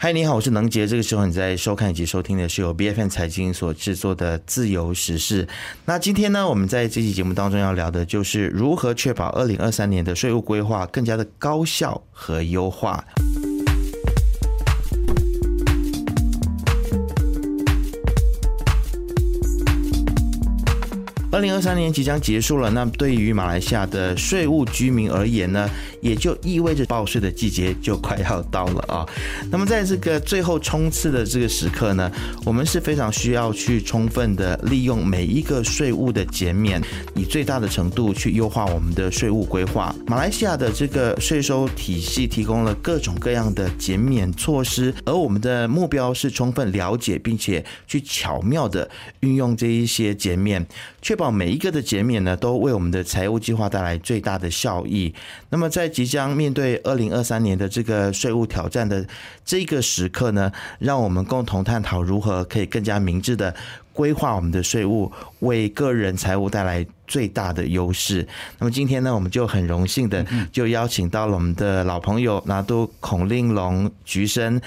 嗨，你好，我是能杰。这个时候你在收看以及收听的是由 B F N 财经所制作的《自由时事》。那今天呢，我们在这期节目当中要聊的就是如何确保二零二三年的税务规划更加的高效和优化。二零二三年即将结束了，那对于马来西亚的税务居民而言呢，也就意味着报税的季节就快要到了啊。那么在这个最后冲刺的这个时刻呢，我们是非常需要去充分的利用每一个税务的减免，以最大的程度去优化我们的税务规划。马来西亚的这个税收体系提供了各种各样的减免措施，而我们的目标是充分了解并且去巧妙的运用这一些减免，确保每一个的减免呢，都为我们的财务计划带来最大的效益。那么，在即将面对二零二三年的这个税务挑战的这个时刻呢，让我们共同探讨如何可以更加明智的规划我们的税务，为个人财务带来最大的优势。那么今天呢，我们就很荣幸的就邀请到了我们的老朋友拿督孔令龙菊生。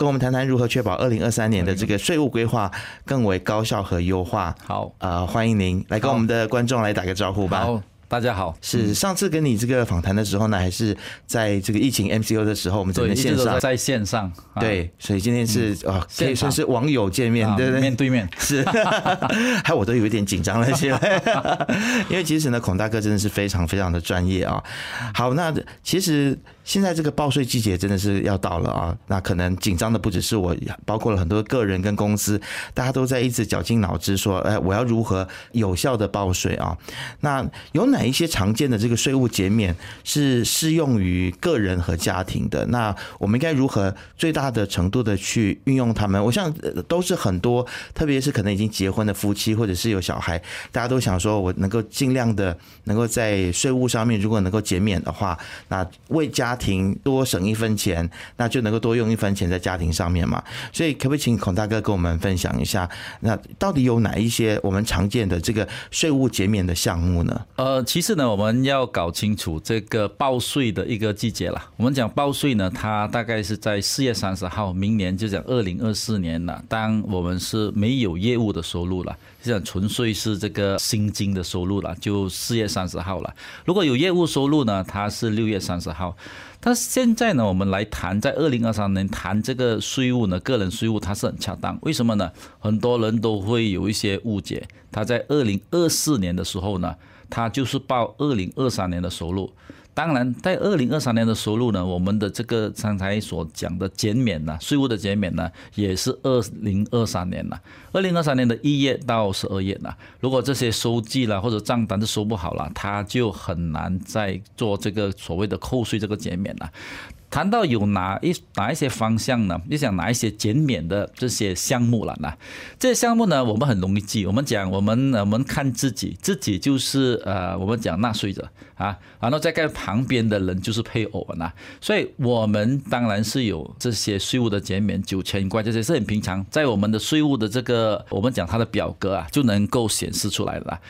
跟我们谈谈如何确保二零二三年的这个税务规划更为高效和优化。好，呃，欢迎您来跟我们的观众来打个招呼吧。好，大家好。是上次跟你这个访谈的时候呢，还是在这个疫情 MCO 的时候，我们只能线上，在线上。对，所以今天是啊，可以说是网友见面，对不对？面对面 是，还我都有一点紧张了起来，因为其实呢，孔大哥真的是非常非常的专业啊。好，那其实。现在这个报税季节真的是要到了啊！那可能紧张的不只是我，包括了很多个人跟公司，大家都在一直绞尽脑汁说：“哎，我要如何有效的报税啊？”那有哪一些常见的这个税务减免是适用于个人和家庭的？那我们应该如何最大的程度的去运用他们？我想都是很多，特别是可能已经结婚的夫妻或者是有小孩，大家都想说我能够尽量的能够在税务上面，如果能够减免的话，那为家庭多省一分钱，那就能够多用一分钱在家庭上面嘛。所以，可不可以请孔大哥跟我们分享一下，那到底有哪一些我们常见的这个税务减免的项目呢？呃，其实呢，我们要搞清楚这个报税的一个季节了。我们讲报税呢，它大概是在四月三十号，明年就讲二零二四年了。当我们是没有业务的收入了。就讲纯粹是这个薪金的收入了，就四月三十号了。如果有业务收入呢，它是六月三十号。但现在呢，我们来谈在二零二三年谈这个税务呢，个人税务它是很恰当。为什么呢？很多人都会有一些误解。他在二零二四年的时候呢，他就是报二零二三年的收入。当然，在二零二三年的收入呢，我们的这个刚才所讲的减免呢，税务的减免呢，也是二零二三年了。二零二三年的一月到十二月呢，如果这些收据了或者账单都收不好了，他就很难再做这个所谓的扣税这个减免了。谈到有哪一哪一些方向呢？你想哪一些减免的这些项目了呢？这些项目呢，我们很容易记。我们讲，我们我们看自己，自己就是呃，我们讲纳税者啊，然后再看旁边的人就是配偶啊。所以我们当然是有这些税务的减免九千块，这些是很平常，在我们的税务的这个我们讲它的表格啊，就能够显示出来了。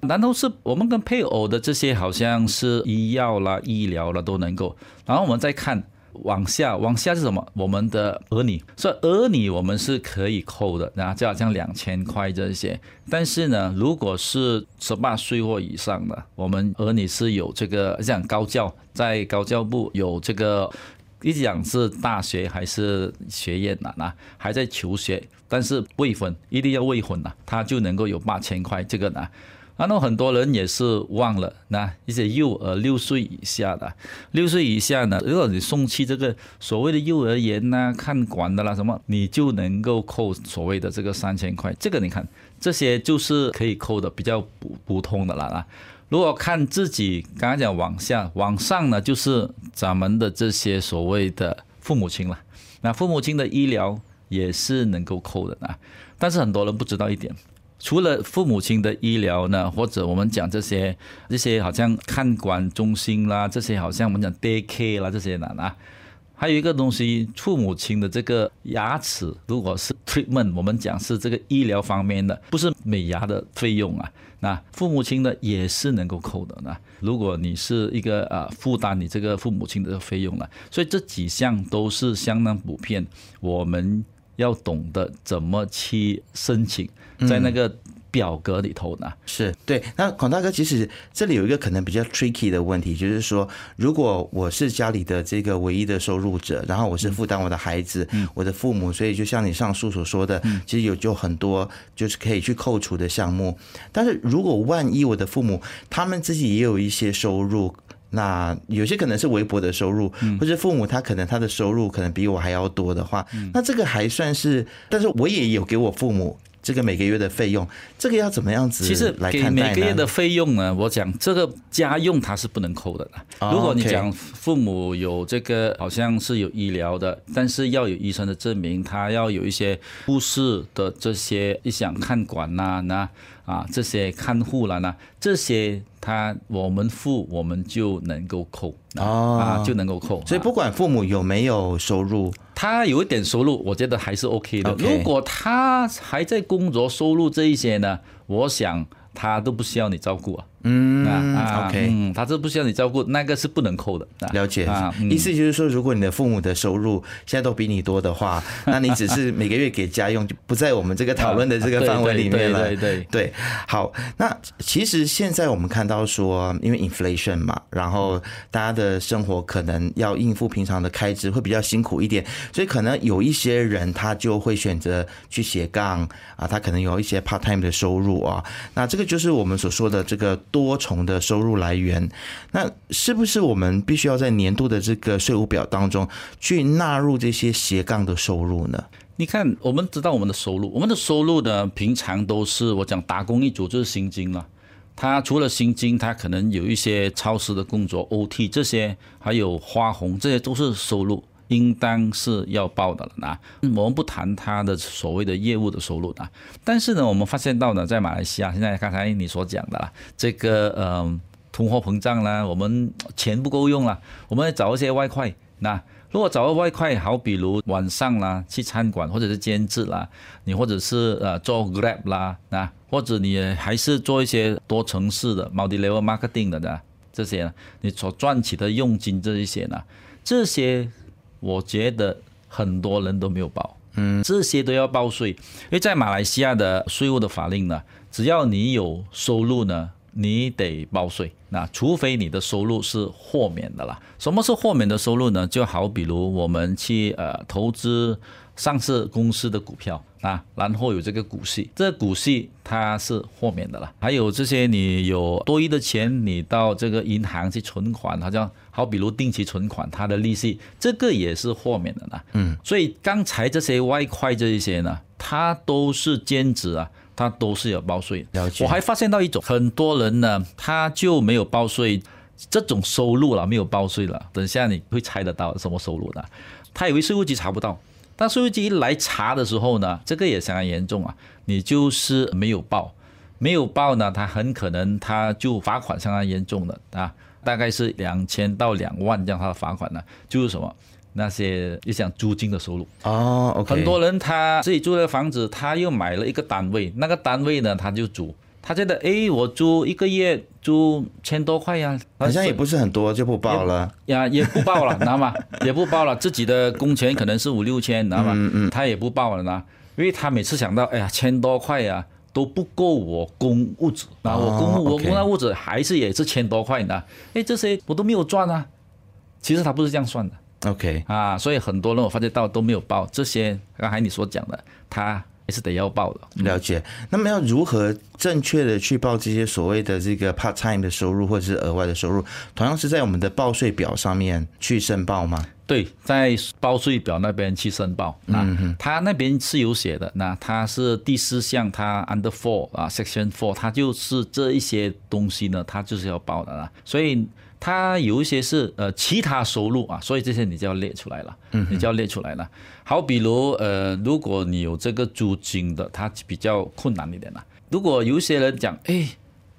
然后是我们跟配偶的这些，好像是医药啦、医疗啦都能够。然后我们再看往下，往下是什么？我们的儿女，所以儿女我们是可以扣的，然后就好像两千块这些。但是呢，如果是十八岁或以上的，我们儿女是有这个像高教，在高教部有这个，一直讲是大学还是学院呐？那还在求学，但是未婚，一定要未婚呐，他就能够有八千块这个呢。然后很多人也是忘了，那一些幼儿六岁以下的，六岁以下呢，如果你送去这个所谓的幼儿园呐、看管的啦什么，你就能够扣所谓的这个三千块。这个你看，这些就是可以扣的比较普普通的了啊。如果看自己刚刚讲往下往上呢，就是咱们的这些所谓的父母亲了。那父母亲的医疗也是能够扣的啊，但是很多人不知道一点。除了父母亲的医疗呢，或者我们讲这些这些好像看管中心啦，这些好像我们讲 day care 啦这些呢啊，还有一个东西，父母亲的这个牙齿，如果是 treatment，我们讲是这个医疗方面的，不是美牙的费用啊，那父母亲呢也是能够扣的呢。如果你是一个啊负担你这个父母亲的费用了，所以这几项都是相当普遍，我们要懂得怎么去申请，在那个。表格里头呢，是对。那孔大哥，其实这里有一个可能比较 tricky 的问题，就是说，如果我是家里的这个唯一的收入者，然后我是负担我的孩子、我的父母，所以就像你上述所说的，其实有就很多就是可以去扣除的项目。但是如果万一我的父母他们自己也有一些收入，那有些可能是微薄的收入，或者父母他可能他的收入可能比我还要多的话，那这个还算是，但是我也有给我父母。这个每个月的费用，这个要怎么样子？其实给每个月的费用呢，我讲这个家用它是不能扣的如果你讲父母有这个好像是有医疗的，但是要有医生的证明，他要有一些护士的这些你想看管呐，那啊这些看护了呢，这些他我们付我们就能够扣啊，就能够扣。所以不管父母有没有收入。他有一点收入，我觉得还是 OK 的。如果他还在工作，收入这一些呢，我想他都不需要你照顾啊。嗯啊，OK，嗯，他这不需要你照顾，那个是不能扣的。了解啊，意思就是说，如果你的父母的收入现在都比你多的话，那你只是每个月给家用，就不在我们这个讨论的这个范围里面了。对对对，好，那其实现在我们看到说，因为 inflation 嘛，然后大家的生活可能要应付平常的开支会比较辛苦一点，所以可能有一些人他就会选择去斜杠啊，他可能有一些 part time 的收入啊，那这个就是我们所说的这个。多重的收入来源，那是不是我们必须要在年度的这个税务表当中去纳入这些斜杠的收入呢？你看，我们知道我们的收入，我们的收入呢，平常都是我讲打工一族就是薪金了。他除了薪金，他可能有一些超时的工作、OT 这些，还有花红，这些都是收入。应当是要报的了那我们不谈他的所谓的业务的收入啊，但是呢，我们发现到呢，在马来西亚现在刚才你所讲的啦，这个呃通货膨胀啦，我们钱不够用了，我们找一些外快。那如果找个外快，好比如晚上啦去餐馆或者是兼职啦，你或者是呃做 Grab 啦，那或者你还是做一些多城市的 multi-level marketing 的呢，这些你所赚取的佣金这一些呢，这些。我觉得很多人都没有报，嗯，这些都要报税，因为在马来西亚的税务的法令呢，只要你有收入呢，你得报税，那除非你的收入是豁免的啦。什么是豁免的收入呢？就好比如我们去呃投资。上市公司的股票啊，然后有这个股息，这股息它是豁免的了。还有这些你有多余的钱，你到这个银行去存款，好像好比如定期存款，它的利息这个也是豁免的呢。嗯，所以刚才这些外快这一些呢，它都是兼职啊，它都是有报税。了解。我还发现到一种，很多人呢，他就没有报税，这种收入了没有报税了。等下你会猜得到什么收入的？他以为税务局查不到。当税务局一来查的时候呢，这个也相当严重啊！你就是没有报，没有报呢，他很可能他就罚款相当严重的啊，大概是两千到两万这样他的罚款呢，就是什么那些你想租金的收入哦，很多人他自己租的房子，他又买了一个单位，那个单位呢他就租。他觉得，哎，我租一个月租千多块呀，好像也不是很多，就不报了呀，也不报了，知道吗？也不报了，自己的工钱可能是五六千，知道吗？嗯嗯，他也不报了呢，因为他每次想到，哎呀，千多块呀都不够我供物质，那我供我供那物质还是也是千多块呢，哎，这些我都没有赚啊。其实他不是这样算的，OK 啊，所以很多人我发觉到都没有报这些，刚才你所讲的，他。也是得要报的，了解。那么要如何正确的去报这些所谓的这个 part time 的收入或者是额外的收入？同样是在我们的报税表上面去申报吗？对，在报税表那边去申报。嗯他那边是有写的。那他是第四项，他 under four 啊，section four，他就是这一些东西呢，他就是要报的啦。所以。它有一些是呃其他收入啊，所以这些你就要列出来了，你就要列出来了。好，比如呃，如果你有这个租金的，它比较困难一点了。如果有些人讲，哎，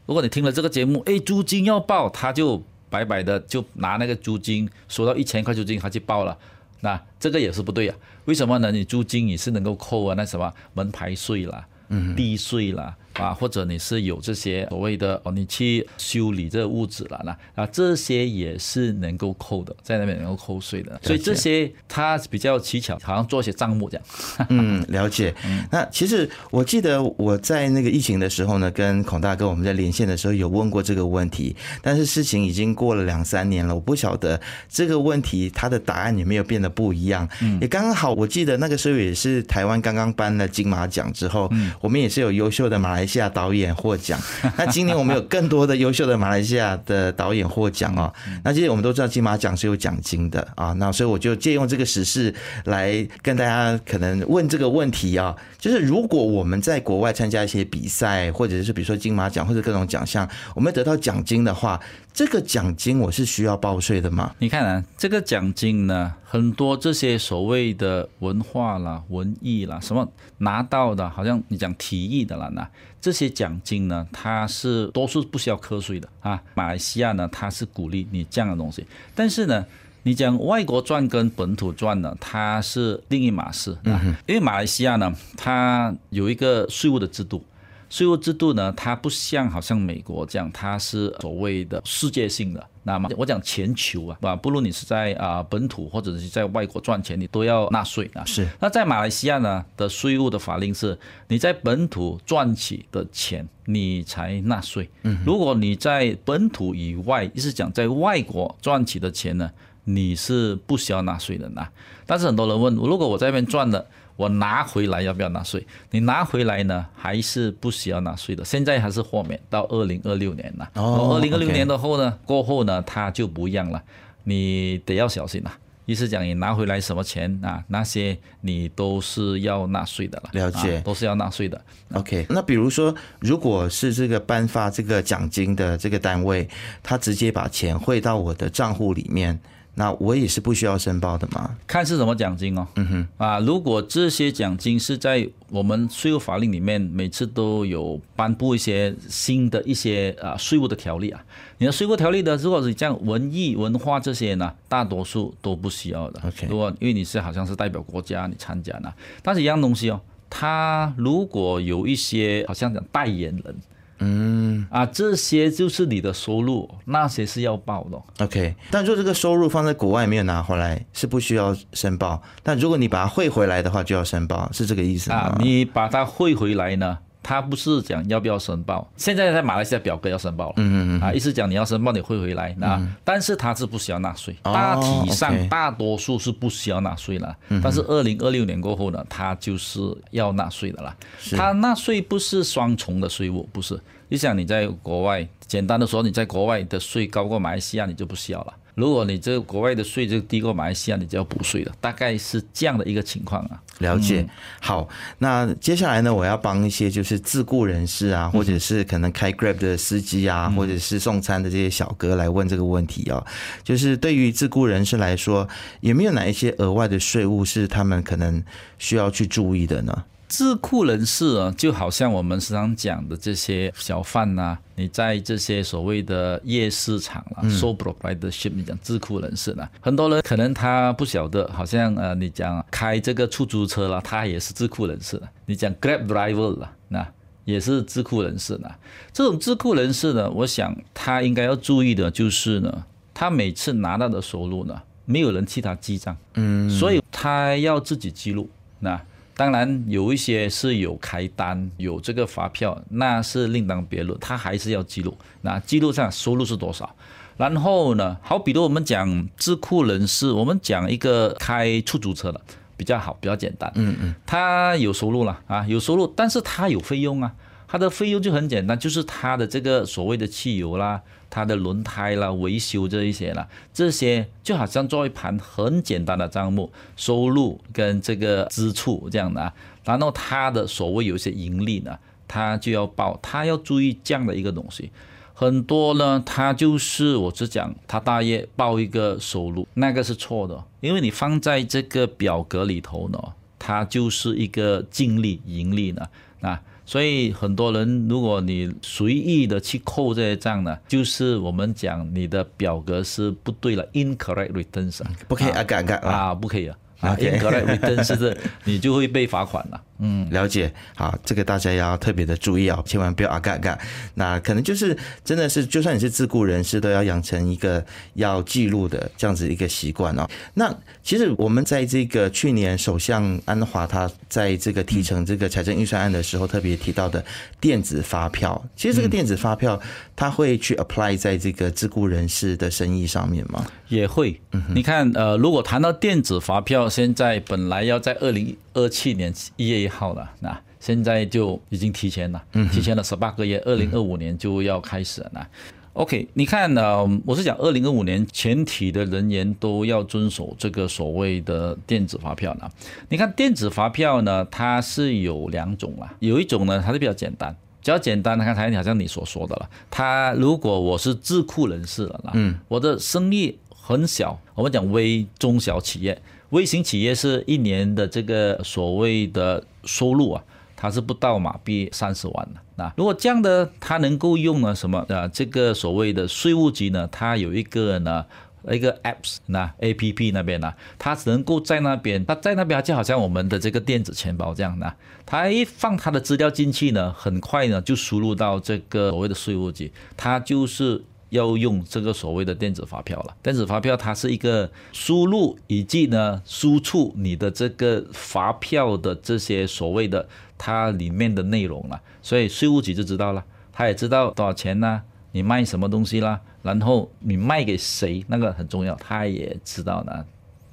如果你听了这个节目，哎，租金要报，他就白白的就拿那个租金，收到一千块租金，他去报了。那这个也是不对啊。为什么呢？你租金你是能够扣啊，那什么门牌税啦，嗯，地税啦。啊，或者你是有这些所谓的哦，你去修理这个屋子了，那啊这些也是能够扣的，在那边能够扣税的，所以这些它比较蹊跷，好像做一些账目这样。嗯，了解。那其实我记得我在那个疫情的时候呢，跟孔大哥我们在连线的时候有问过这个问题，但是事情已经过了两三年了，我不晓得这个问题它的答案有没有变得不一样。嗯，也刚刚好，我记得那个时候也是台湾刚刚颁了金马奖之后，嗯，我们也是有优秀的马来。下导演获奖，那今年我们有更多的优秀的马来西亚的导演获奖哦。那其实我们都知道金马奖是有奖金的啊，那所以我就借用这个时事来跟大家可能问这个问题啊，就是如果我们在国外参加一些比赛，或者是比如说金马奖或者各种奖项，我们得到奖金的话。这个奖金我是需要报税的吗？你看啊，这个奖金呢，很多这些所谓的文化啦、文艺啦，什么拿到的，好像你讲提议的啦，那这些奖金呢，它是多数不需要课税的啊。马来西亚呢，它是鼓励你这样的东西，但是呢，你讲外国赚跟本土赚呢，它是另一码事啊。因为马来西亚呢，它有一个税务的制度。税务制度呢，它不像好像美国这样，它是所谓的世界性的。那么我讲全球啊，啊，不论你是在啊本土或者是在外国赚钱，你都要纳税啊。是。那在马来西亚呢的税务的法令是，你在本土赚取的钱，你才纳税。嗯。如果你在本土以外，意思讲在外国赚取的钱呢，你是不需要纳税的呐。但是很多人问，如果我在那边赚的。我拿回来要不要纳税？你拿回来呢，还是不需要纳税的？现在还是豁免到二零二六年了。哦，二零二六年的后呢，过后呢，它就不一样了。你得要小心了。意思讲，你拿回来什么钱啊？那些你都是要纳税的了。了解，都是要纳税的。OK，那比如说，如果是这个颁发这个奖金的这个单位，他直接把钱汇到我的账户里面。那我也是不需要申报的嘛？看是什么奖金哦。嗯哼。啊，如果这些奖金是在我们税务法令里面，每次都有颁布一些新的一些啊税务的条例啊。你的税务条例的，如果是这样文艺文化这些呢，大多数都不需要的。OK。如果因为你是好像是代表国家你参加呢，但是一样东西哦，他如果有一些好像讲代言人。嗯啊，这些就是你的收入，那些是要报的。OK，但如果这个收入放在国外没有拿回来，是不需要申报。但如果你把它汇回来的话，就要申报，是这个意思吗？啊，你把它汇回来呢？他不是讲要不要申报，现在在马来西亚表哥要申报了。嗯嗯嗯。啊，意思讲你要申报，你会回来啊，但是他是不需要纳税，大体上大多数是不需要纳税了。但是二零二六年过后呢，他就是要纳税的啦。他纳税不是双重的税务，不是。你想你在国外，简单的说，你在国外的税高过马来西亚，你就不需要了。如果你这个国外的税就低过马来西亚，你就要补税了，大概是这样的一个情况啊。了解。好，那接下来呢，我要帮一些就是自雇人士啊，或者是可能开 Grab 的司机啊，或者是送餐的这些小哥来问这个问题哦，就是对于自雇人士来说，有没有哪一些额外的税务是他们可能需要去注意的呢？智库人士啊，就好像我们时常讲的这些小贩呐，你在这些所谓的夜市场啦，so proprietorship，你讲智库人士呢，很多人可能他不晓得，好像呃，你讲开这个出租车啦，他也是智库人士了。你讲 Grab driver 了，那也是智库人士呢。这种智库人士呢，我想他应该要注意的就是呢，他每次拿到的收入呢，没有人替他记账，嗯，所以他要自己记录那。当然有一些是有开单有这个发票，那是另当别论，他还是要记录。那记录上收入是多少？然后呢，好，比如我们讲智库人士，我们讲一个开出租车的比较好，比较简单。嗯嗯，他有收入了啊，有收入，但是他有费用啊。它的费用就很简单，就是它的这个所谓的汽油啦，它的轮胎啦，维修这一些啦，这些就好像做一盘很简单的账目，收入跟这个支出这样的啊。然后它的所谓有一些盈利呢，它就要报，它要注意这样的一个东西。很多呢，它就是我只讲，它大约报一个收入，那个是错的，因为你放在这个表格里头呢，它就是一个净利盈利呢，啊。所以很多人，如果你随意的去扣这些账呢，就是我们讲你的表格是不对了，incorrect returns，不可以啊，改改啊，啊，不可以啊。啊，incorrect returns 是你就会被罚款了。嗯，了解。好，这个大家要特别的注意啊，千万不要啊嘎嘎。那可能就是真的是，就算你是自雇人士，都要养成一个要记录的这样子一个习惯哦。那其实我们在这个去年首相安华他在这个提成这个财政预算案的时候，特别提到的电子发票，其实这个电子发票他会去 apply 在这个自雇人士的生意上面吗？也会。你看，呃，如果谈到电子发票，现在本来要在二零二七年一月一号了，那现在就已经提前了，提前了十八个月，二零二五年就要开始了。那 OK，你看呢？我是讲二零二五年全体的人员都要遵守这个所谓的电子发票呢。你看电子发票呢，它是有两种啦，有一种呢，它是比较简单，比较简单。刚才好像你所说的了，它如果我是智库人士了啦，嗯，我的生意很小，我们讲微中小企业。微型企业是一年的这个所谓的收入啊，它是不到马币三十万的。那如果这样的，它能够用了什么啊？这个所谓的税务局呢，它有一个呢一个 apps 那 A P P 那边呢，它只能够在那边，它在那边就好像我们的这个电子钱包这样的，它一放它的资料进去呢，很快呢就输入到这个所谓的税务局，它就是。要用这个所谓的电子发票了。电子发票它是一个输入以及呢输出你的这个发票的这些所谓的它里面的内容了，所以税务局就知道了，他也知道多少钱呢？你卖什么东西啦？然后你卖给谁？那个很重要，他也知道呢。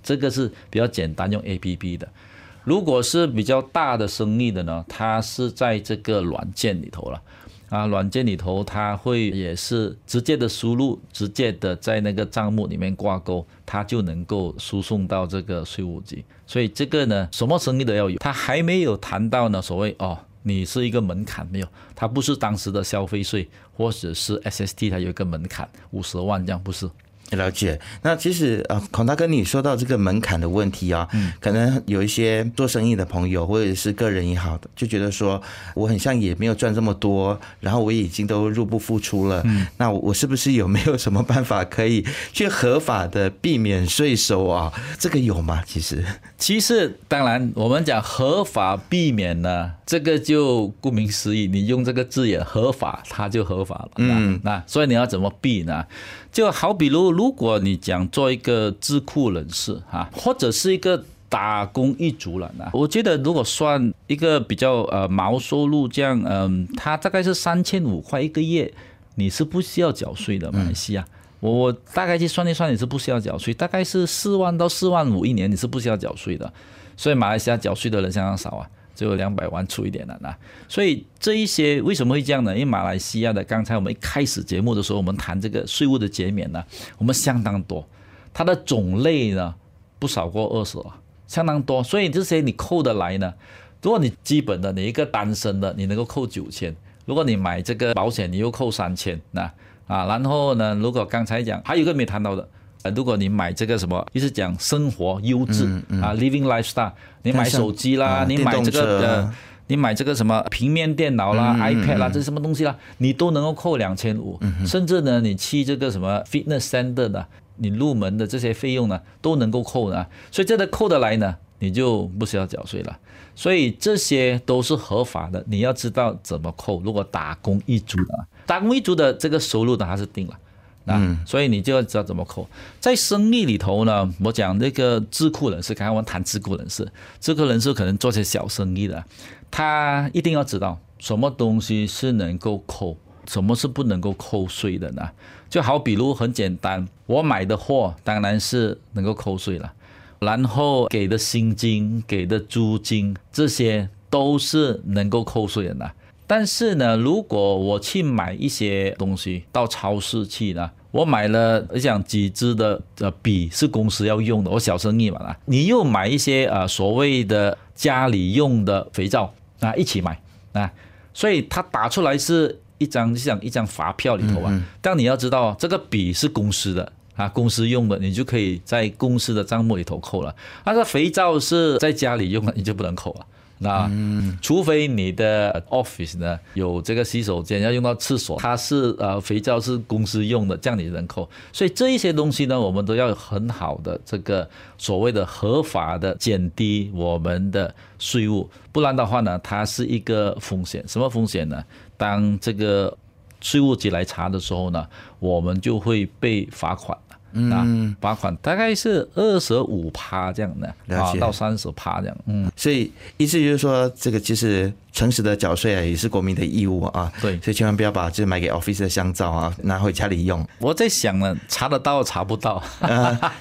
这个是比较简单用 A P P 的。如果是比较大的生意的呢，它是在这个软件里头了。啊，软件里头它会也是直接的输入，直接的在那个账目里面挂钩，它就能够输送到这个税务局。所以这个呢，什么生意都要有。它还没有谈到呢，所谓哦，你是一个门槛没有？它不是当时的消费税，或者是 SST，它有一个门槛五十万这样，不是。了解，那其实啊，孔大哥，你说到这个门槛的问题啊，嗯，可能有一些做生意的朋友或者是个人也好，就觉得说我很像也没有赚这么多，然后我已经都入不敷出了，嗯，那我是不是有没有什么办法可以去合法的避免税收啊？这个有吗？其实，其实当然，我们讲合法避免呢，这个就顾名思义，你用这个字眼合法，它就合法了，嗯，那所以你要怎么避呢？就好比如，如果你讲做一个智库人士哈，或者是一个打工一族了呢，我觉得如果算一个比较呃毛收入这样，嗯，他大概是三千五块一个月，你是不需要缴税的。马来西亚，我我大概去算一算，你是不需要缴税，大概是四万到四万五一年，你是不需要缴税的。所以马来西亚缴税的人相当少啊。只有两百万出一点了，那所以这一些为什么会这样呢？因为马来西亚的刚才我们一开始节目的时候，我们谈这个税务的减免呢，我们相当多，它的种类呢不少过二十，相当多。所以这些你扣得来呢？如果你基本的你一个单身的，你能够扣九千；如果你买这个保险，你又扣三千，那啊，然后呢，如果刚才讲还有一个没谈到的。如果你买这个什么，就是讲生活优质啊，living lifestyle，你买手机啦，你买这个呃，你买这个什么平面电脑啦，iPad 啦，这什么东西啦，你都能够扣两千五，甚至呢，你去这个什么 fitness center 的，你入门的这些费用呢，都能够扣的，所以这个扣得来呢，你就不需要缴税了，所以这些都是合法的，你要知道怎么扣。如果打工一族的，打工一族的这个收入呢，它是定了。啊，所以你就要知道怎么扣。在生意里头呢，我讲那个智库人士，刚刚我们谈智库人士，智库人士可能做些小生意的，他一定要知道什么东西是能够扣，什么是不能够扣税的呢？就好比如很简单，我买的货当然是能够扣税了，然后给的薪金、给的租金，这些都是能够扣税的呢。但是呢，如果我去买一些东西到超市去呢，我买了我想几支的呃笔是公司要用的，我小生意嘛啦，你又买一些呃所谓的家里用的肥皂啊一起买啊，所以它打出来是一张像一张发票里头啊，但你要知道这个笔是公司的啊，公司用的，你就可以在公司的账目里头扣了，那个肥皂是在家里用的，你就不能扣了。那除非你的 office 呢有这个洗手间要用到厕所，它是呃肥皂是公司用的，这样你能扣。所以这一些东西呢，我们都要有很好的这个所谓的合法的减低我们的税务，不然的话呢，它是一个风险。什么风险呢？当这个税务局来查的时候呢，我们就会被罚款。嗯，罚款大概是二十五趴这样的，啊，到三十趴这样。嗯，所以意思就是说，这个其实诚实的缴税啊，也是国民的义务啊。对，所以千万不要把就是买给 office 的香皂啊拿回家里用。我在想呢，查得到查不到？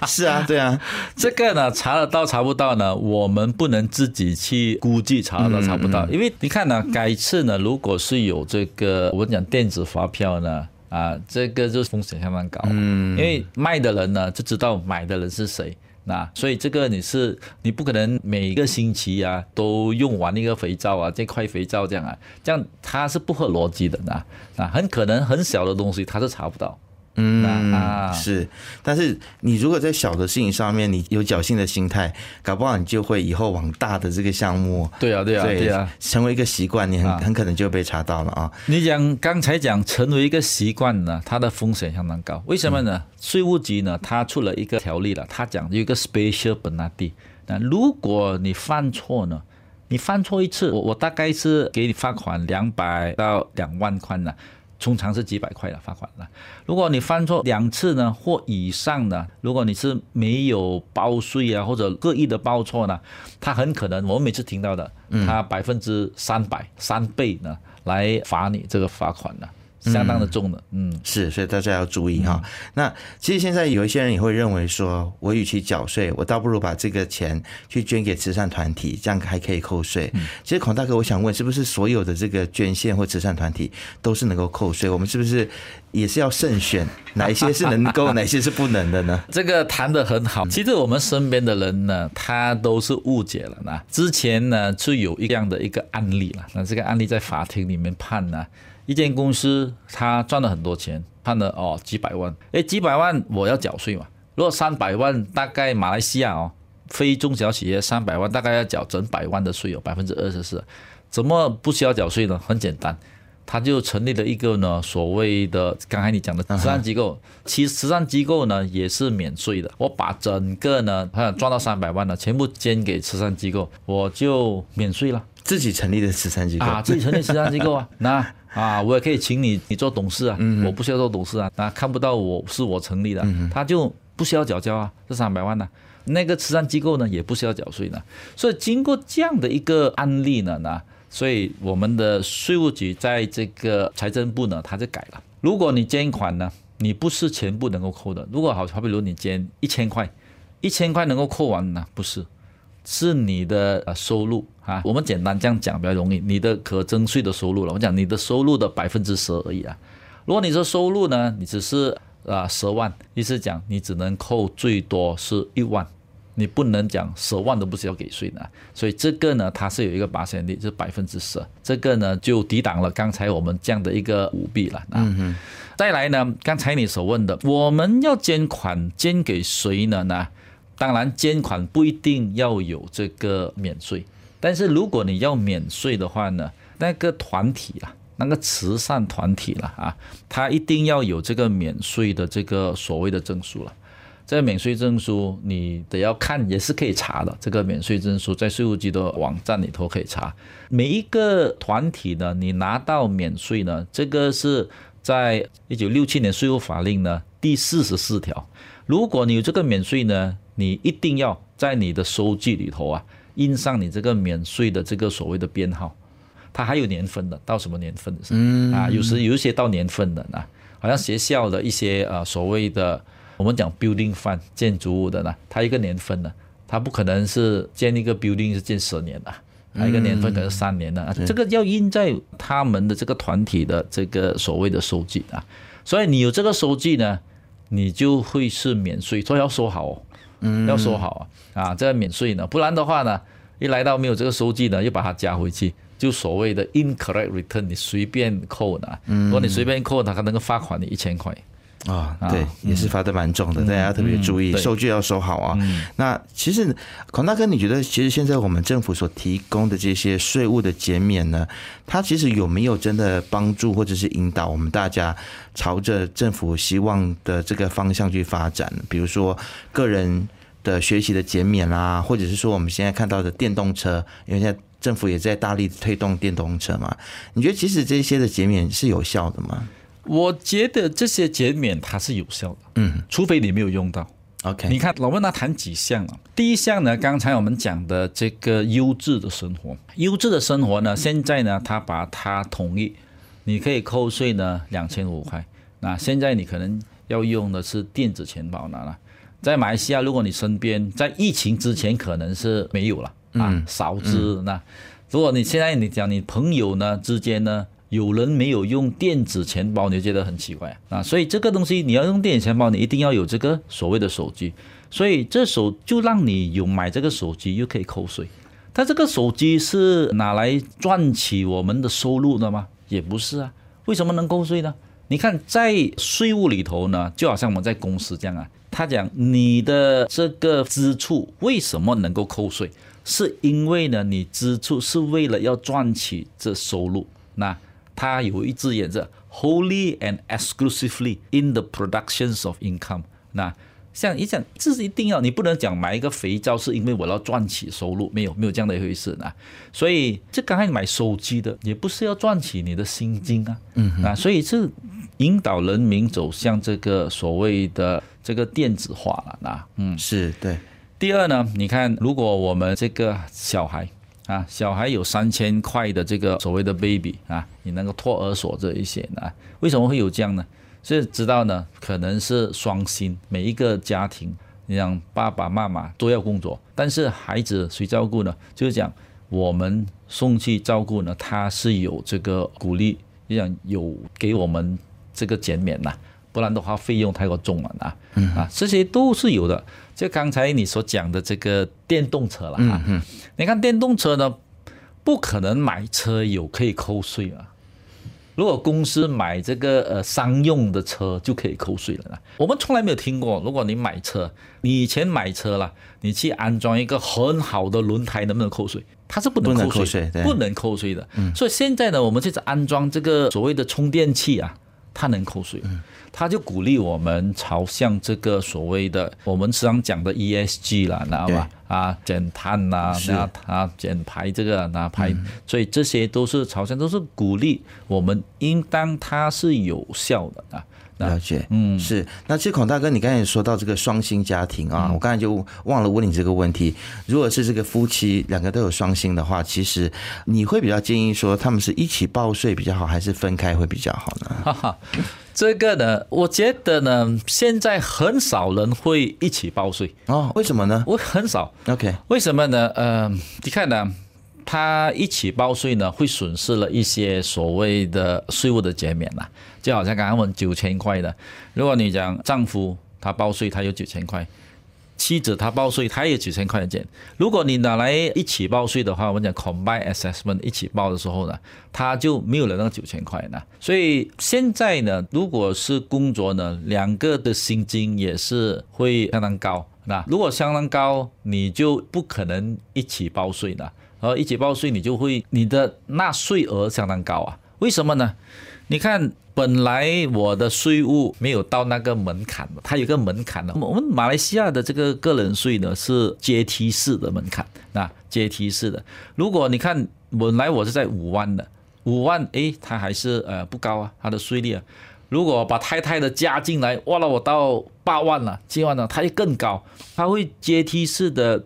是啊，对啊，这个呢，查得到查不到呢？我们不能自己去估计查得到查不到，因为你看呢，改次呢，如果是有这个我们讲电子发票呢。啊，这个就是风险相当高，嗯，因为卖的人呢就知道买的人是谁，那所以这个你是你不可能每个星期啊都用完一个肥皂啊这块肥皂这样啊，这样它是不合逻辑的。那那很可能很小的东西它是查不到。嗯啊。是，但是你如果在小的事情上面，你有侥幸的心态，搞不好你就会以后往大的这个项目，对啊对啊对啊，成为一个习惯，你很很可能就被查到了啊。你讲刚才讲成为一个习惯呢，它的风险相当高，为什么呢？税务局呢，它出了一个条例了，它讲有一个 special penalty，那如果你犯错呢，你犯错一次，我我大概是给你罚款两百到两万块呢。通常是几百块的罚款了。如果你犯错两次呢或以上呢，如果你是没有报税啊或者恶意的报错呢，他很可能我们每次听到的，他百分之三百三倍呢来罚你这个罚款呢。相当的重的，嗯，是，所以大家要注意哈。那其实现在有一些人也会认为说，我与其缴税，我倒不如把这个钱去捐给慈善团体，这样还可以扣税。其实孔大哥，我想问，是不是所有的这个捐献或慈善团体都是能够扣税？我们是不是也是要慎选哪一些是能够，哪些是不能的呢？这个谈的很好。其实我们身边的人呢，他都是误解了呢。之前呢，就有一样的一个案例了。那这个案例在法庭里面判呢。一间公司，他赚了很多钱，判了哦几百万，哎几百万我要缴税嘛。如果三百万，大概马来西亚哦，非中小企业三百万大概要缴整百万的税哦，百分之二十四，怎么不需要缴税呢？很简单，他就成立了一个呢所谓的刚才你讲的慈善机构，其实慈善机构呢也是免税的，我把整个呢他想赚到三百万呢全部捐给慈善机构，我就免税了。自己成立的慈善机构。啊，自己成立慈善机构啊，那啊，我也可以请你，你做董事啊，我不需要做董事啊，那看不到我是我成立的，他就不需要缴交啊，这三百万呢，那个慈善机构呢也不需要缴税呢，所以经过这样的一个案例呢，那所以我们的税务局在这个财政部呢，他就改了，如果你捐款呢，你不是全部能够扣的，如果好，好比如你捐一千块，一千块能够扣完呢，不是。是你的呃收入啊，我们简单这样讲比较容易，你的可征税的收入了。我讲你的收入的百分之十而已啊。如果你说收入呢，你只是啊十万，意思讲你只能扣最多是一万，你不能讲十万都不需要给税呢。所以这个呢，它是有一个八险率，是百分之十，这个呢就抵挡了刚才我们这样的一个舞弊了。啊嗯。再来呢，刚才你所问的，我们要捐款捐给谁呢？呢？当然，捐款不一定要有这个免税，但是如果你要免税的话呢，那个团体啊，那个慈善团体了啊，他一定要有这个免税的这个所谓的证书了。这个免税证书你得要看，也是可以查的。这个免税证书在税务局的网站里头可以查。每一个团体呢，你拿到免税呢，这个是在一九六七年税务法令呢第四十四条。如果你有这个免税呢？你一定要在你的收据里头啊印上你这个免税的这个所谓的编号，它还有年份的，到什么年份的？嗯啊，有时有一些到年份的呢，好像学校的一些呃所谓的我们讲 building fund 建筑物的呢，它一个年份呢，它不可能是建一个 building 是建十年的，还一个年份可能三年的，这个要印在他们的这个团体的这个所谓的收据啊，所以你有这个收据呢，你就会是免税，所以要收好。嗯，要收好啊，啊，这个免税呢，不然的话呢，一来到没有这个收据呢，又把它加回去，就所谓的 incorrect return，你随便扣的，如果你随便扣，他可能够罚款你一千块。啊，对，也是罚的蛮重的，大家要特别注意，收据要收好啊。那其实孔大哥，你觉得其实现在我们政府所提供的这些税务的减免呢，它其实有没有真的帮助或者是引导我们大家朝着政府希望的这个方向去发展？比如说个人的学习的减免啦，或者是说我们现在看到的电动车，因为现在。政府也在大力推动电动车嘛？你觉得其实这些的减免是有效的吗？我觉得这些减免它是有效的，嗯，除非你没有用到。OK，你看老问他谈几项啊？第一项呢，刚才我们讲的这个优质的生活，优质的生活呢，现在呢，他把它统一，你可以扣税呢两千五块。那现在你可能要用的是电子钱包拿了，在马来西亚，如果你身边在疫情之前可能是没有了。啊，少之那，如果你现在你讲你朋友呢之间呢，有人没有用电子钱包，你就觉得很奇怪啊。所以这个东西你要用电子钱包，你一定要有这个所谓的手机。所以这手就让你有买这个手机又可以扣税。它这个手机是拿来赚取我们的收入的吗？也不是啊。为什么能扣税呢？你看在税务里头呢，就好像我们在公司这样啊，他讲你的这个支出为什么能够扣税？是因为呢，你支出是为了要赚取这收入。那他有一只眼是 wholly and exclusively in the productions of income。那像你讲，这是一定要，你不能讲买一个肥皂是因为我要赚取收入，没有没有这样的一回事啊。所以这刚才买手机的也不是要赚取你的薪金啊。嗯啊，所以是引导人民走向这个所谓的这个电子化了。那嗯，是对。第二呢，你看，如果我们这个小孩啊，小孩有三千块的这个所谓的 baby 啊，你能够托儿所这一些啊？为什么会有这样呢？是知道呢，可能是双薪，每一个家庭，你讲爸爸妈妈都要工作，但是孩子谁照顾呢？就是讲我们送去照顾呢，他是有这个鼓励，你讲有给我们这个减免呐。不然的话，费用太过重了啊！啊，这些都是有的。就刚才你所讲的这个电动车了啊，你看电动车呢，不可能买车有可以扣税啊。如果公司买这个呃商用的车就可以扣税了。我们从来没有听过，如果你买车，你以前买车了，你去安装一个很好的轮胎，能不能扣税？它是不能扣税，不能扣税的。所以现在呢，我们就是安装这个所谓的充电器啊。它能扣税，他就鼓励我们朝向这个所谓的我们时常讲的 ESG 了，知道吧？啊，减碳呐，那啊减排这个拿排，所以这些都是朝向都是鼓励我们，应当它是有效的啊。了解，嗯，是。那其实孔大哥，你刚才也说到这个双薪家庭啊，我刚才就忘了问你这个问题。如果是这个夫妻两个都有双薪的话，其实你会比较建议说他们是一起报税比较好，还是分开会比较好呢？哈哈，这个呢，我觉得呢，现在很少人会一起报税哦。为什么呢？我很少。OK，为什么呢？呃，你看呢？他一起报税呢，会损失了一些所谓的税务的减免呐，就好像刚刚问九千块的，如果你讲丈夫他报税，他有九千块，妻子他报税，他也九千块钱。如果你拿来一起报税的话，我们讲 combine assessment 一起报的时候呢，他就没有了那个九千块呢。所以现在呢，如果是工作呢，两个的薪金也是会相当高。那如果相当高，你就不可能一起报税的。然后一起报税，你就会你的纳税额相当高啊？为什么呢？你看，本来我的税务没有到那个门槛，它有个门槛的。我们马来西亚的这个个人税呢是阶梯式的门槛，那阶梯式的。如果你看本来我是在五万的，五万诶，它还是呃不高啊，它的税率啊。如果把太太的加进来，哇了，我到八万了，七万了，它就更高，它会阶梯式的。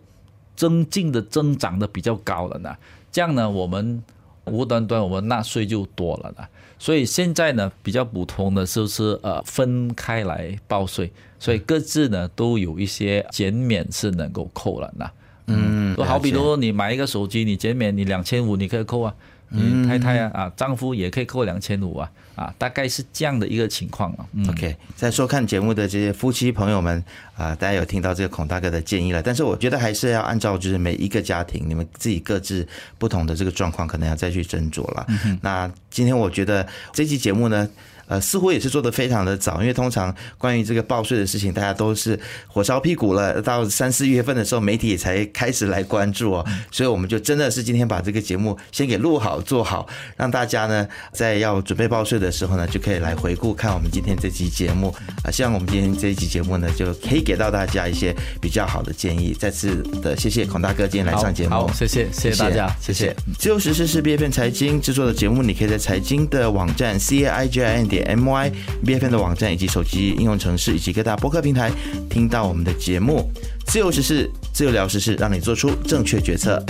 增进的增长的比较高了呢，这样呢，我们无端端我们纳税就多了呢，所以现在呢比较普通的就是呃分开来报税，所以各自呢都有一些减免是能够扣了呢。嗯，好比如你买一个手机，你减免你两千五，你可以扣啊。你太太啊啊，丈夫也可以扣两千五啊啊，大概是这样的一个情况啊。OK，在收看节目的这些夫妻朋友们啊，大家有听到这个孔大哥的建议了，但是我觉得还是要按照就是每一个家庭，你们自己各自不同的这个状况，可能要再去斟酌了。那今天我觉得这期节目呢。呃，似乎也是做的非常的早，因为通常关于这个报税的事情，大家都是火烧屁股了，到三四月份的时候，媒体也才开始来关注哦。所以我们就真的是今天把这个节目先给录好做好，让大家呢在要准备报税的时候呢，就可以来回顾看我们今天这期节目啊。希望我们今天这一期节目呢，就可以给到大家一些比较好的建议。再次的谢谢孔大哥今天来上节目，好，谢谢谢谢大家，谢谢。自由时事是 B F N 财经制作的节目，你可以在财经的网站 C A I G I N 点 m y B F N 的网站以及手机应用程式以及各大播客平台听到我们的节目。自由时事，自由聊时事，让你做出正确决策。